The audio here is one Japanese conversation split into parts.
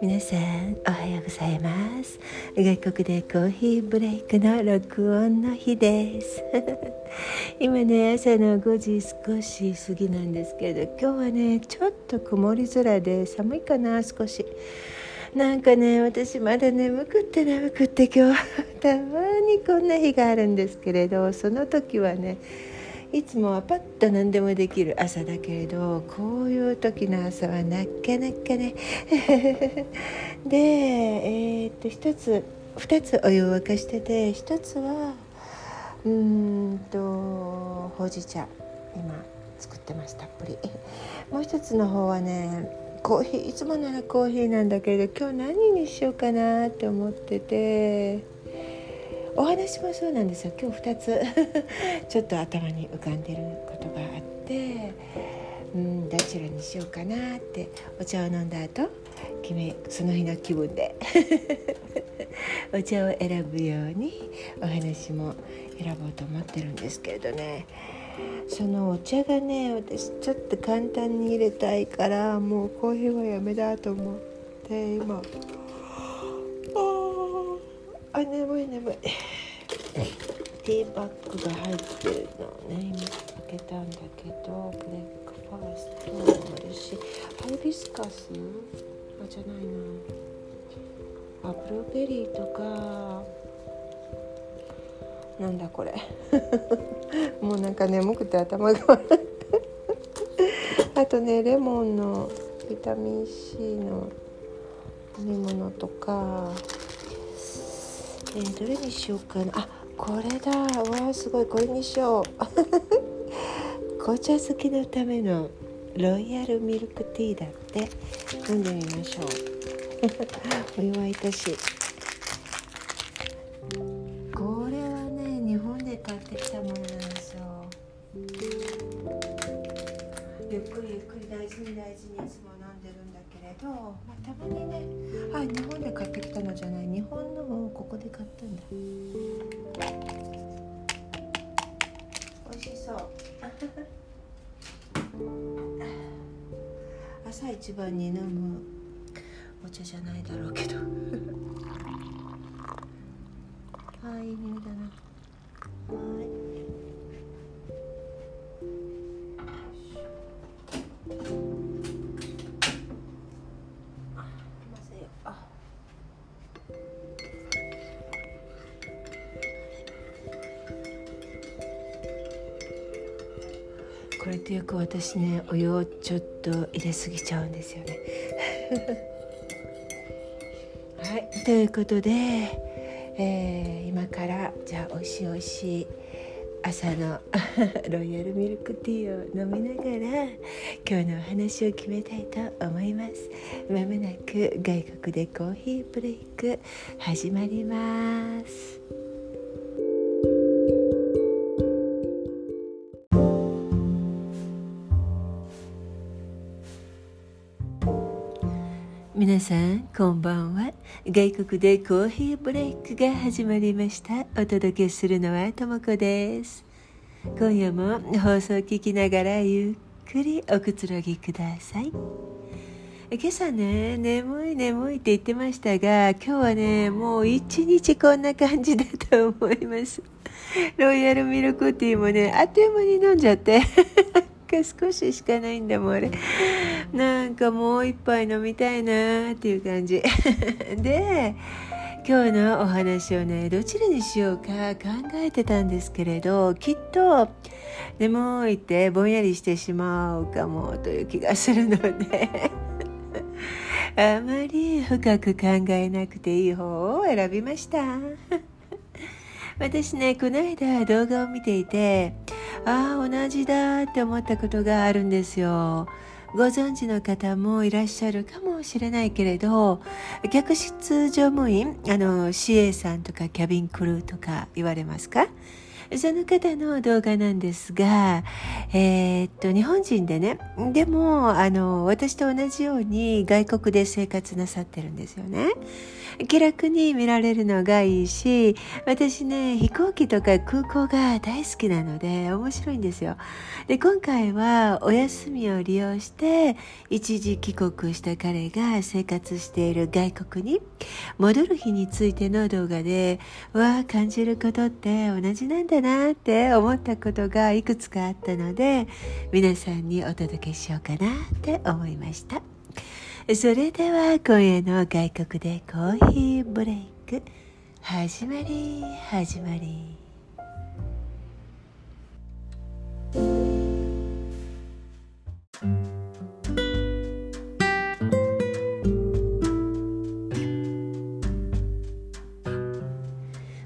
皆さんおはようございます。外国でコーヒーブレイクの録音の日です。今ね朝の5時少し過ぎなんですけど今日はねちょっと曇り空で寒いかな少し。なんかね私まだ眠くって眠くって今日たまにこんな日があるんですけれどその時はねいつもはパッと何でもできる朝だけれどこういう時の朝はなかなかね でえー、っと一つ2つお湯を沸かしてて1つはうんとほうじ茶今作ってますたっぷり もう一つの方はねコーヒーいつもならコーヒーなんだけど今日何にしようかなって思ってて。お話もそうなんですよ。今日2つ。ちょっと頭に浮かんでることがあってうんどちらにしようかなって。お茶を飲んだ後決めその日の気分で。お茶を選ぶようにお話も選ぼうと思ってるんですけれどね。そのお茶がね私ちょっと簡単に入れたいからもうコーヒーはやめだと思って今。あ眠い眠い。ティーバッグが入ってるのをね。今開けたんだけどブレックファースト。もあるしハイビスカスあじゃないな。あブルーベリーとか。なんだこれ。もうなんか眠くて頭があとねレモンのビタミン C の飲み物とか。えー、どれにしようかな。あこれだ。わあすごい。これにしよう。紅茶好きのためのロイヤルミルクティーだって。飲んでみましょう。お祝いたし。そう。朝一番に飲むお茶じゃないだろうけど。あいい匂いだな私ね。お湯をちょっと入れすぎちゃうんですよね。はい。ということで、えー、今からじゃあおいしいおいしい朝の ロイヤルミルクティーを飲みながら今日のお話を決めたいと思います。まもなく外国でコーヒーブレイク始まります。んこんばんは。外国でコーヒーブレイクが始まりました。お届けするのはともこです。今夜も放送を聞きながらゆっくりおくつろぎください。今朝ね眠い眠いって言ってましたが今日はねもう一日こんな感じだと思います。ロイヤルミルクティーもねあっという間に飲んじゃって。か少ししかないんだもんあれなんかもう一杯飲みたいなっていう感じ。で今日のお話をねどちらにしようか考えてたんですけれどきっと眠いってぼんやりしてしまうかもという気がするので。あまり深く考えなくていい方を選びました。私ねこの間動画を見ていてああ同じだって思ったことがあるんですよご存知の方もいらっしゃるかもしれないけれど客室乗務員あの CA さんとかキャビンクルーとか言われますか？その方の動画なんですが、えー、っと日本人でねでもあの私と同じように外国で生活なさってるんですよね。気楽に見られるのがいいし私ね飛行機とか空港が大好きなので面白いんですよで今回はお休みを利用して一時帰国した彼が生活している外国に戻る日についての動画でわあ感じることって同じなんだなって思ったことがいくつかあったので皆さんにお届けしようかなって思いました。それでは今夜の外国でコーヒーブレイク。始まり始まり。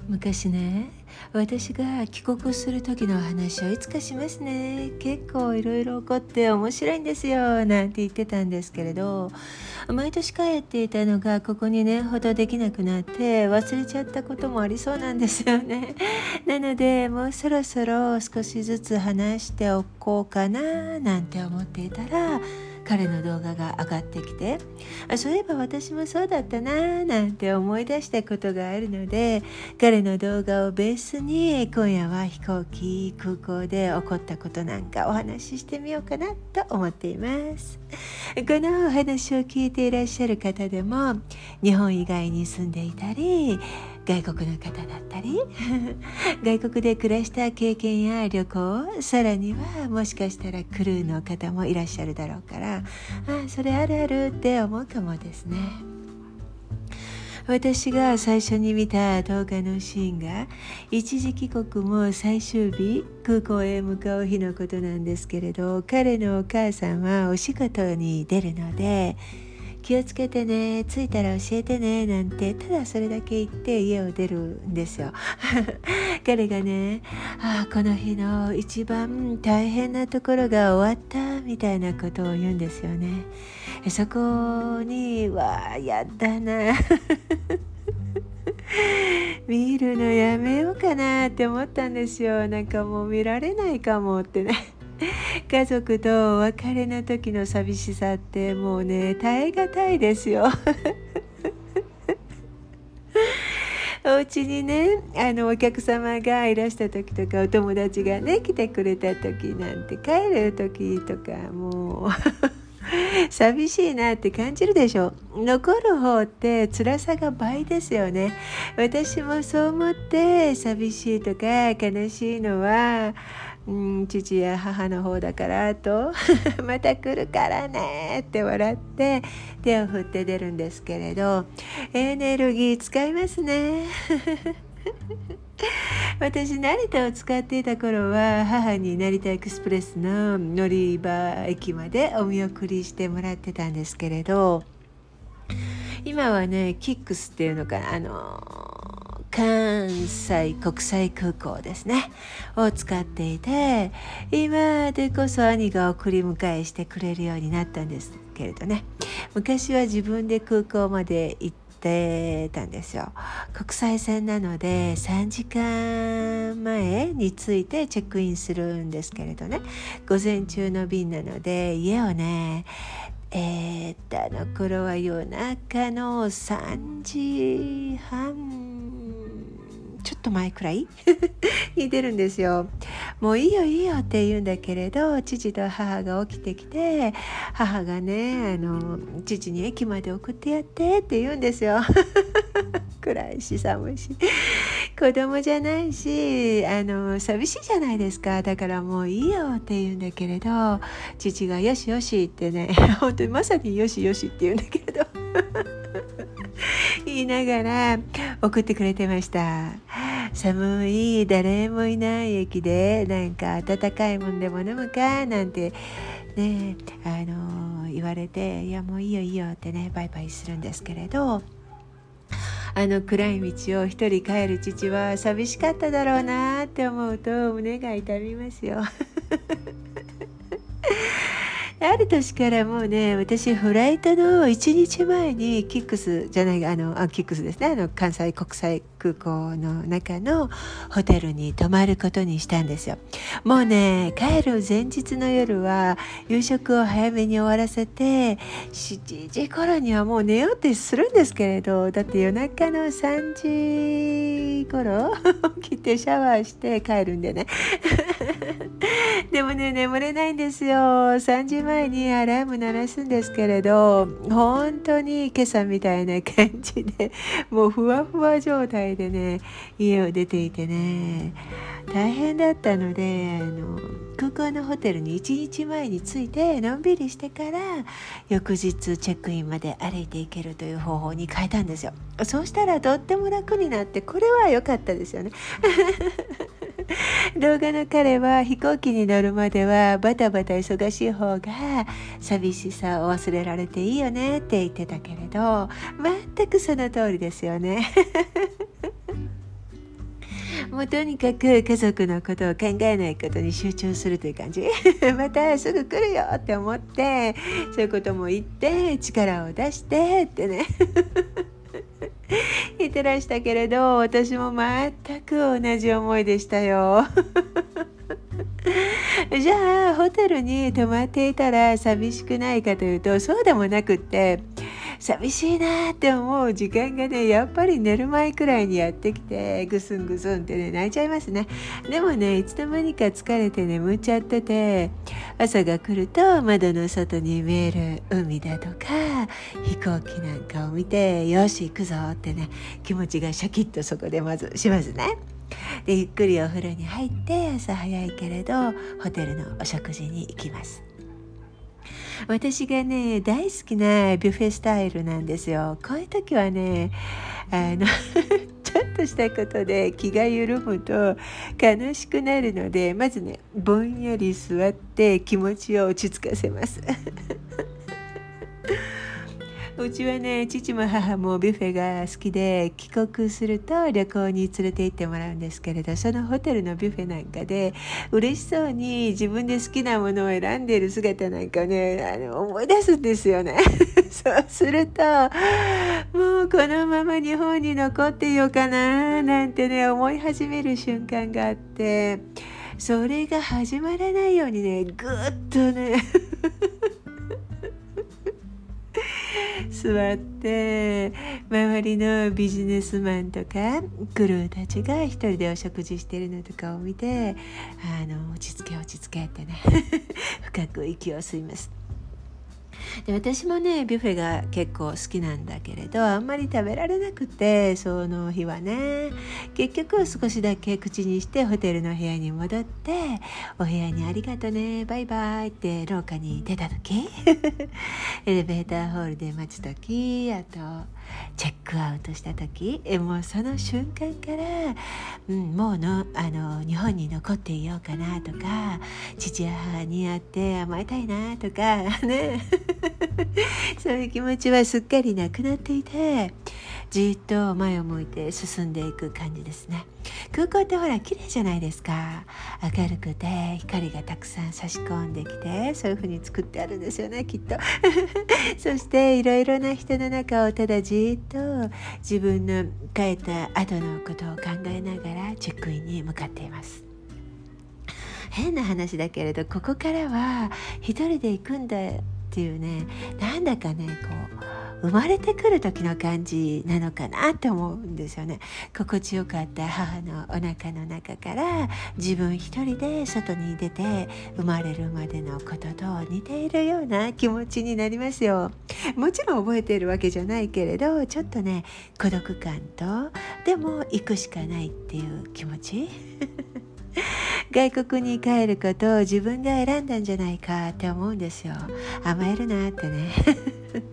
昔ね私が帰国する時の話をいつかしますね。結構いろいろ起こって面白いんですよ。なんて言ってたんですけれど。毎年帰っていたのがここ2年ほどできなくなって忘れちゃったこともありそうなんですよね。なのでもうそろそろ少しずつ話しておこうかななんて思っていたら彼の動画が上がってきてあそういえば私もそうだったななんて思い出したことがあるので彼の動画をベースに今夜は飛行機空港で起こったことなんかお話ししてみようかなと思っています。このお話を聞いていらっしゃる方でも日本以外に住んでいたり外国の方だったり 外国で暮らした経験や旅行さらにはもしかしたらクルーの方もいらっしゃるだろうからあそれあるあるって思うかもですね。私が最初に見た動画のシーンが一時帰国も最終日空港へ向かう日のことなんですけれど彼のお母さんはお仕事に出るので気をつけてね着いたら教えてねなんてただそれだけ言って家を出るんですよ。彼がねあこの日の一番大変なところが終わったみたいなことを言うんですよね。そこにわあやだな 見るのやめようかなって思ったんですよ。なんかもう見られないかもってね。家族とお別れの時の寂しさってもうね耐え難いですよ。お家にねあのお客様がいらした時とかお友達がね来てくれた時なんて帰る時とかもう 寂しいなって感じるでしょ。残る方って辛さが倍ですよね。私もそう思って寂しいとか悲しいのはうん父や母の方だからと また来るからねって笑って手を振って出るんですけれどエネルギー使いますね。私成田を使っていた頃は母に成田エクスプレスの乗り場駅までお見送りしてもらってたんですけれど今はねキックスっていうのかなあの関西国際空港ですね。を使っていて今でこそ兄が送り迎えしてくれるようになったんですけれどね。昔は自分で空港まで行ってたんですよ。国際線なので3時間前に着いてチェックインするんですけれどね。午前中の便なので家をねえー、っとあの頃は夜中の3時半ちょっと前くらい？に出るんですよ。もういいよいいよって言うんだけれど父と母が起きてきて母がねあの父に駅まで送ってやってって言うんですよ。暗いし寒いし子供じゃないしあの寂しいじゃないですかだからもういいよって言うんだけれど父が「よしよし」ってね 本当にまさに「よしよし」って言うんだけれど言いながら送ってくれてました。寒い誰もいない駅でなんか温かいもんでも飲むかなんてねあの言われていやもういいよいいよってねバイバイするんですけれどあの暗い道を一人帰る父は寂しかっただろうなって思うと胸が痛みますよ。ある年からもうね私フライトの1日前にキックスじゃないあのあキックスですね。あの関西国際空港の中のホテルに泊まることにしたんですよ。もうね帰る前日の夜は夕食を早めに終わらせて7時頃にはもう寝ようってするんですけれどだって夜中の3時頃 起きてシャワーして帰るんでね。でもね眠れないんですよ。3時前にアラーム鳴らすんですけれど本当に今朝みたいな感じでもうふわふわ状態でね家を出ていてね大変だったのであの空港のホテルに1日前に着いてのんびりしてから翌日チェックインまで歩いていけるという方法に変えたんですよ。そうしたらとっても楽になってこれは良かったですよね。動画の彼は飛行機に乗るまではバタバタ忙しい方が寂しさを忘れられていいよねって言ってたけれど全くその通りですよね。もうとにかく家族のことを考えないことに集中するという感じ。またすぐ来るよって思ってそういうことも言って力を出してってね。言ってらしたけれど私も全く同じ思いでしたよ。じゃあホテルに泊まっていたら寂しくないかというとそうでもなくって寂しいなって思う時間がねやっぱり寝る前くらいにやってきてぐすんぐすんってね泣いちゃいますね。でもねいつの間にか疲れて眠っちゃってて朝が来ると窓の外に見える海だとか飛行機なんかを見てよし行くぞってね気持ちがシャキッとそこでまずしますね。でゆっくりお風呂に入って朝早いけれどホテルのお食事に行きます。私がね大好きなビュッフェスタイルなんですよ。こういう時はねあの ちょっとしたことで気が緩むと悲しくなるのでまずねぼんやり座って気持ちを落ち着かせます。うちはね父も母もビュッフェが好きで帰国すると旅行に連れて行ってもらうんですけれどそのホテルのビュッフェなんかで嬉しそうに自分で好きなものを選んでいる姿なんかねあの思い出すんですよね。そうするともうこのまま日本に残っていようかななんてね思い始める瞬間があってそれが始まらないようにねぐっとね座って周りのビジネスマンとかクルーたちが一人でお食事してるのとかを見てあの落ち着け落ち着けってね 深く息を吸います。で私もねビュッフェが結構好きなんだけれどあんまり食べられなくてその日はね。結局少しだけ口にしてホテルの部屋に戻ってお部屋に「ありがとねバイバイ」って廊下に出た時。エレベーターホールで待つ時あとチェックアウトした時もうその瞬間から、うん、もうのあの日本に残っていようかなとか父や母に会って甘えたいなとか ね。そういう気持ちはすっかりなくなっていてじっと前を向いて進んでいく感じですね。空港ってほら綺麗じゃないですか。明るくて光がたくさん差し込んできてそういう風に作ってあるんですよねきっと。そしていろいろな人の中をただじっと自分の帰った後のことを考えながらチェックインに向かっています。変な話だけれどここからは一人で行くんだっていうねなんだかねこう生まれてくる時の感じなのかなって思うんですよね。心地よかった母のお腹の中から自分一人で外に出て生まれるまでのことと似ているような気持ちになりますよ。もちろん覚えているわけじゃないけれどちょっとね孤独感とでも行くしかないっていう気持ち。外国に帰ることを自分が選んだんじゃないかって思うんですよ。甘えるなってね。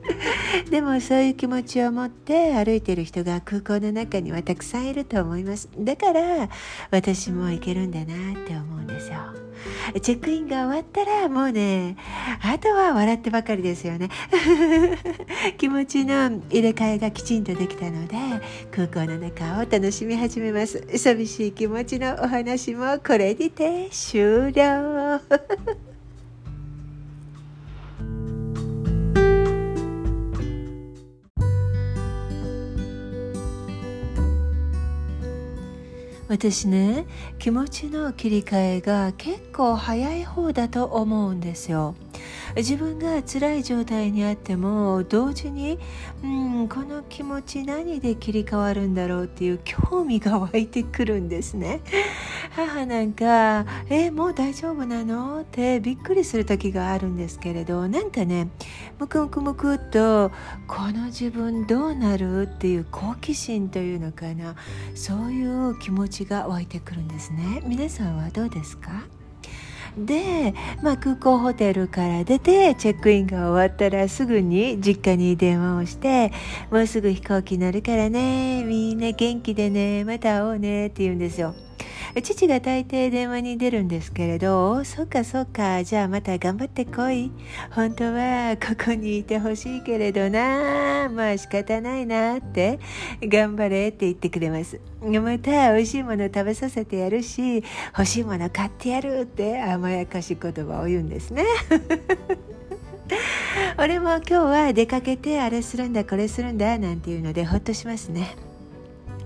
でもそういう気持ちを持って歩いてる人が空港の中にはたくさんいると思います。だから私も行けるんだなって思うんですよ。チェックインが終わったらもうねあとは笑ってばかりですよね。気持ちの入れ替えがきちんとできたので空港の中を楽しみ始めます。寂しい気持ちのお話もこれにて終了。私ね気持ちの切り替えが結構早い方だと思うんですよ。自分が辛い状態にあっても同時に、うん、この気持ち何で切り替わるんだろうっていう興味が湧いてくるんですね。母なんか「えもう大丈夫なの?」ってびっくりする時があるんですけれどなんかねむくむくむくっとこの自分どうなる？っていう好奇心というのかなそういう気持ちが湧いてくるんですね。皆さんはどうですか？で、まあ、空港ホテルから出てチェックインが終わったらすぐに実家に電話をしてもうすぐ飛行機乗るからねみんな元気でねまた会おうねって言うんですよ。父が大抵電話に出るんですけれど、そっかそっか、じゃあまた頑張ってこい。本当はここにいてほしいけれどな、まあ仕方ないなって、頑張れって言ってくれます。また美味しいもの食べさせてやるし、欲しいもの買ってやるって甘やかし言葉を言うんですね。俺も今日は出かけてあれするんだこれするんだなんていうのでほっとしますね。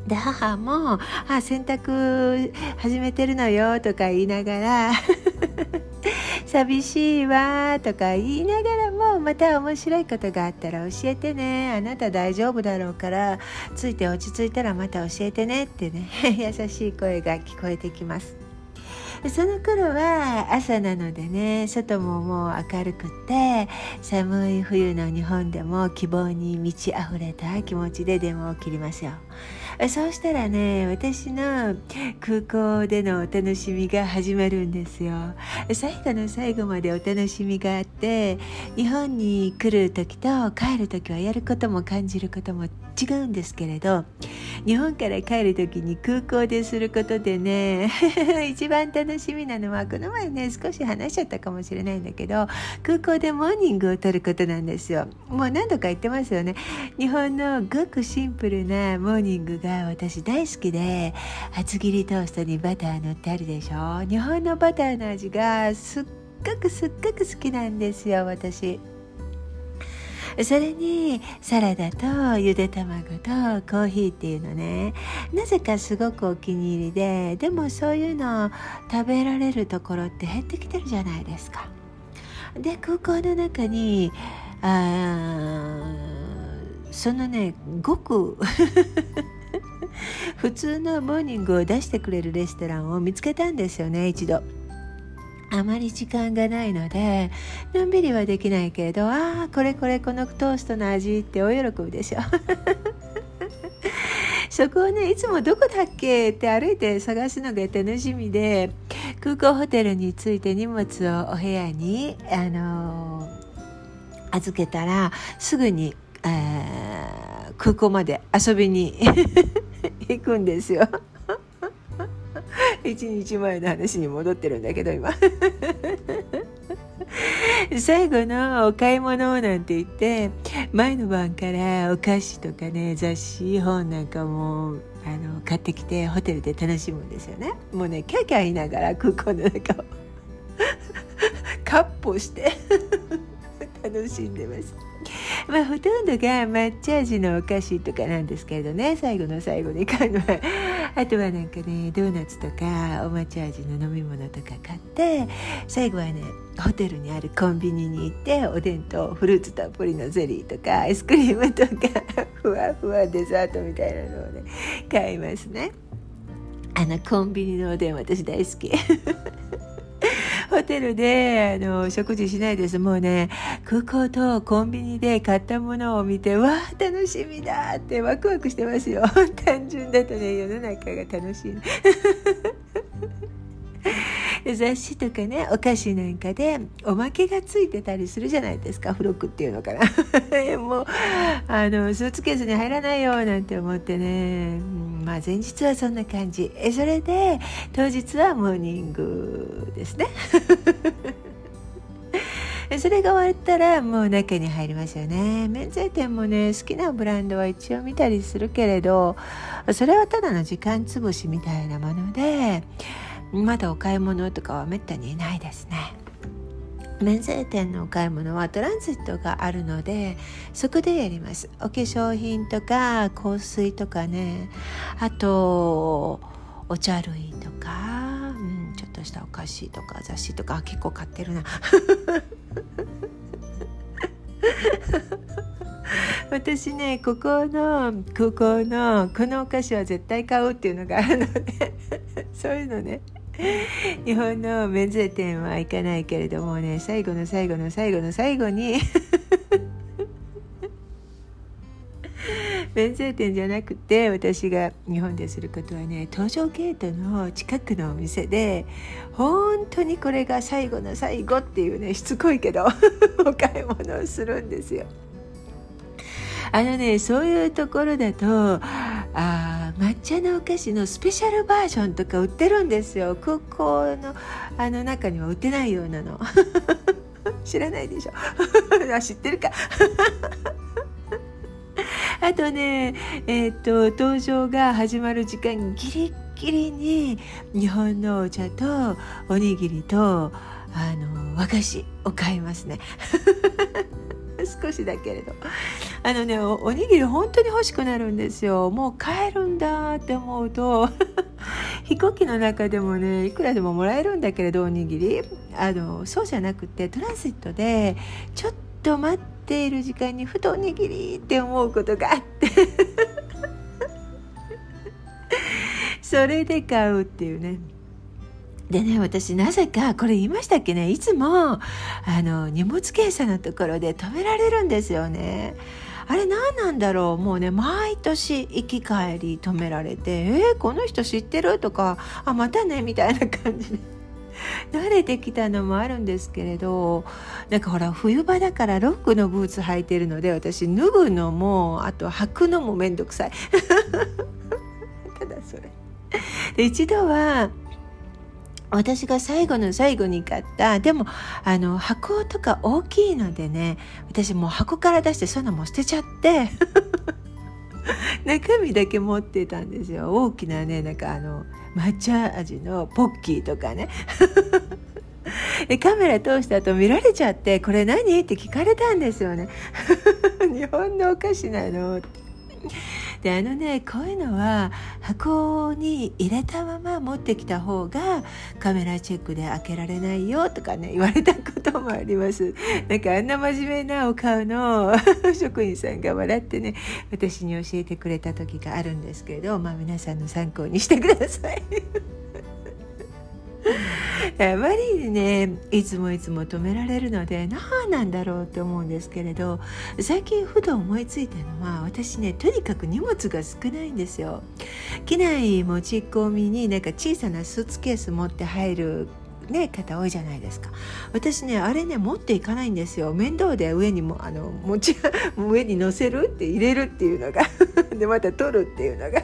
で母も「あ洗濯始めてるのよ」とか言いながら「寂しいわ」とか言いながらもまた面白いことがあったら教えてねあなた大丈夫だろうからついて落ち着いたらまた教えてねってね 優しい声が聞こえてきます。その頃は朝なのでね外ももう明るくて寒い冬の日本でも希望に満ち溢れた気持ちで電話を切りますよそうしたらね私の空港でのお楽しみが始まるんですよ。最後の最後までお楽しみがあって日本に来る時と帰る時はやることも感じることも違うんですけれど日本から帰る時に空港ですることでね 一番楽しみなのはこの前ね少し話しちゃったかもしれないんだけど空港でモーニングをとることなんですよ。もう何度か言ってますよね。日本のごくシンプルなモーニングが私大好きで厚切りトーストにバター塗ってあるでしょ？日本のバターの味がすっごくすっごく好きなんですよ私。それにサラダとゆで卵とコーヒーっていうのねなぜかすごくお気に入りででもそういうの食べられるところって減ってきてるじゃないですか。で空港の中にあそのねごく 普通のモーニングを出してくれるレストランを見つけたんですよね一度。あまり時間がないのでのんびりはできないけれどああこれこれこのトーストの味って大喜びでしょ そこをねいつもどこだっけって歩いて探すのが楽しみで空港ホテルに着いて荷物をお部屋に、あのー、預けたらすぐに、えー、空港まで遊びに 行くんですよ。1日前の話に戻ってるんだけど今。最後のお買い物なんて言って前の晩からお菓子とかね雑誌本なんかもあの買ってきてホテルで楽しむんですよね。もうねキャキャ言いながら空港の中を。カッ歩して。楽しんでます。まあ、ほとんどが抹茶味のお菓子とかなんですけれどね最後の最後に買うのは。あとはなんかねドーナツとかお抹茶味の飲み物とか買って最後はねホテルにあるコンビニに行っておでんとフルーツたっぷりのゼリーとかアイスクリームとか ふわふわデザートみたいなのをね買いますね。あのコンビニのおでん私大好き。ホテルであの食事しないです。もうね空港とコンビニで買ったものを見てわあ楽しみだってワクワクしてますよ。単純だとね世の中が楽しい。雑誌とかねお菓子なんかでおまけがついてたりするじゃないですか付録っていうのかな。もうあのスーツケースに入らないよなんて思ってね、まあ前日はそんな感じ。えそれで当日はモーニングですね。それが終わったらもう中に入りますよね。免税店もね好きなブランドは一応見たりするけれどそれはただの時間つぶしみたいなものでまだお買い物とかはめったにないですね。免税店のお買い物はトランジットがあるのでそこでやります。お化粧品とか香水とかね。あとお茶類とか、うん、ちょっとしたお菓子とか雑誌とか。結構買ってるな。私ねここのここのこのお菓子は絶対買うっていうのがあるので。そういうのね。日本の免税店は行かないけれどもね最後の最後の最後の最後に 免税店じゃなくて私が日本ですることはね搭乗ゲートの近くのお店で本当にこれが最後の最後っていうねしつこいけど お買い物をするんですよ。あのねそういうところだとあ抹茶のお菓子のスペシャルバージョンとか売ってるんですよ。空港のあの中には売ってないようなの。知らないでしょ。あ知ってるか。あとね、えー、っと登場が始まる時間ギリギリに日本のお茶とおにぎりとあの和菓子を買いますね。少しだけれど。あのねおにぎり本当に欲しくなるんですよ。もう帰るんだって思うと。飛行機の中でもねいくらでももらえるんだけれどおにぎり。あのそうじゃなくてトランジットでちょっと待っている時間にふとおにぎりって思うことがあって。それで買うっていうね。でね私なぜかこれ言いましたっけね？いつもあの荷物検査のところで止められるんですよね。あれ何なんだろう？もうね毎年行き帰り止められて「えー、この人知ってる?」とか「あまたね」みたいな感じで。慣れてきたのもあるんですけれどなんかほら冬場だからロックのブーツ履いてるので私脱ぐのもあと履くのもめんどくさい ただそれで一度は私が最後の最後に買ったでもあの箱とか大きいのでね私もう箱から出してそんなも捨てちゃって中身だけ持ってたんですよ。大きなねなんかあの抹茶味のポッキーとかね。カメラ通した後見られちゃって「これ何?」って聞かれたんですよね。日本のお菓子なのって。であのねこういうのは箱に入れたまま持ってきた方がカメラチェックで開けられないよとかね言われたこともあります。なんかあんな真面目なお顔の 職員さんが笑ってね私に教えてくれた時があるんですけれどまあ皆さんの参考にしてください あまりねいつもいつも止められるので何なんだろうって思うんですけれど最近ふと思いついたのは私ねとにかく荷物が少ないんですよ。機内持ち込みになんか小さなスーツケース持って入るね、方多いじゃないですか。私ねあれね持っていかないんですよ。面倒で上にもあの持ち 上に乗せるって入れるっていうのが。でまた取るっていうのが。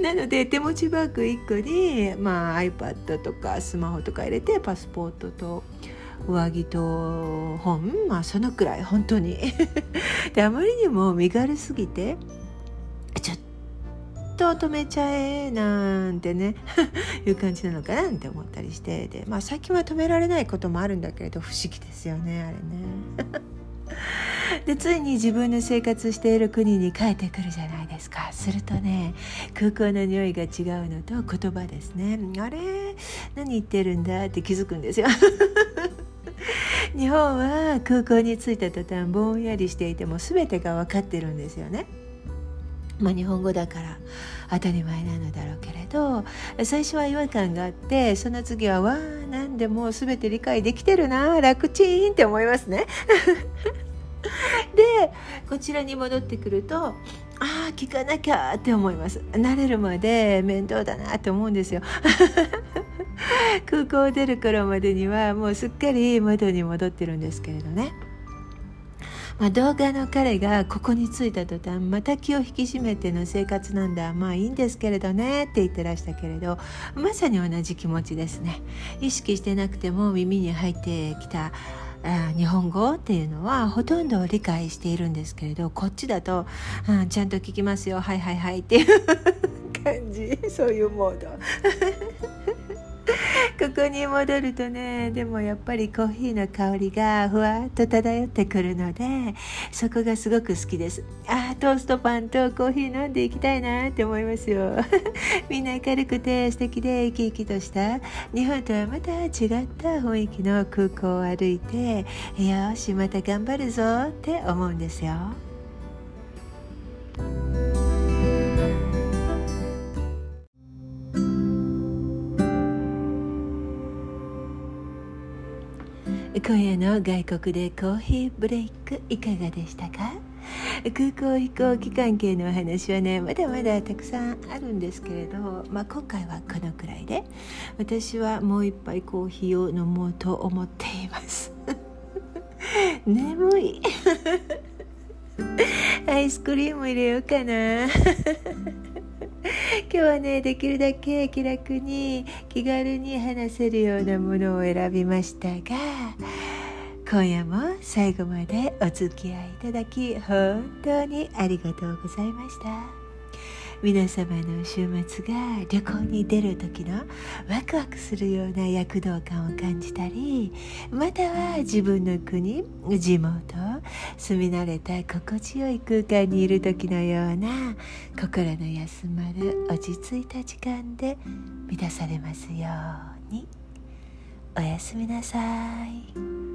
なので手持ちバッグ1個に、まあ、iPad とかスマホとか入れてパスポートと上着と本まあそのくらい本当に。であまりにも身軽すぎてちょっと止めちゃえなんてね いう感じなのかなって思ったりして。でまあ最近は止められないこともあるんだけれど不思議ですよねあれね。でついに自分の生活している国に帰ってくるじゃない。ですか？するとね空港の匂いが違うのと言葉ですね。あれ？何言ってるんだ？って気づくんですよ。日本は空港に着いた途端ぼんやりしていても全てが分かってるんですよね。まあ、日本語だから当たり前なのだろうけれど最初は違和感があってその次はわあ何でも全て理解できてるな楽ちんって思いますね。でこちらに戻ってくるとああ聞かなきゃって思います。慣れるまで面倒だなって思うんですよ。空港を出る頃までにはもうすっかり元に戻ってるんですけれどね。まあ、動画の彼がここに着いた途端また気を引き締めての生活なんだ。まあいいんですけれどねって言ってらしたけれどまさに同じ気持ちですね。意識してなくても耳に入ってきた日本語っていうのはほとんど理解しているんですけれどこっちだと、あ、ちゃんと聞きますよはいはいはいっていう感じ。そういうモード。ここに戻るとねでもやっぱりコーヒーの香りがふわっと漂ってくるのでそこがすごく好きです。あトーストパンとコーヒー飲んでいきたいなって思いますよ。みんな明るくて素敵で生き生きとした日本とはまた違った雰囲気の空港を歩いてよしまた頑張るぞって思うんですよ。今夜の外国でコーヒーブレイクいかがでしたか？空港飛行機関係のお話はねまだまだたくさんあるんですけれど、まあ、今回はこのくらいで私はもう一杯コーヒーを飲もうと思っています。眠い。アイスクリーム入れようかな。今日はねできるだけ気楽に気軽に話せるようなものを選びましたが今夜も最後までお付き合いいただき本当にありがとうございました皆様の週末が旅行に出る時のワクワクするような躍動感を感じたりまたは自分の国地元住み慣れた心地よい空間にいる時のような心の休まる落ち着いた時間で満たされますようにおやすみなさい。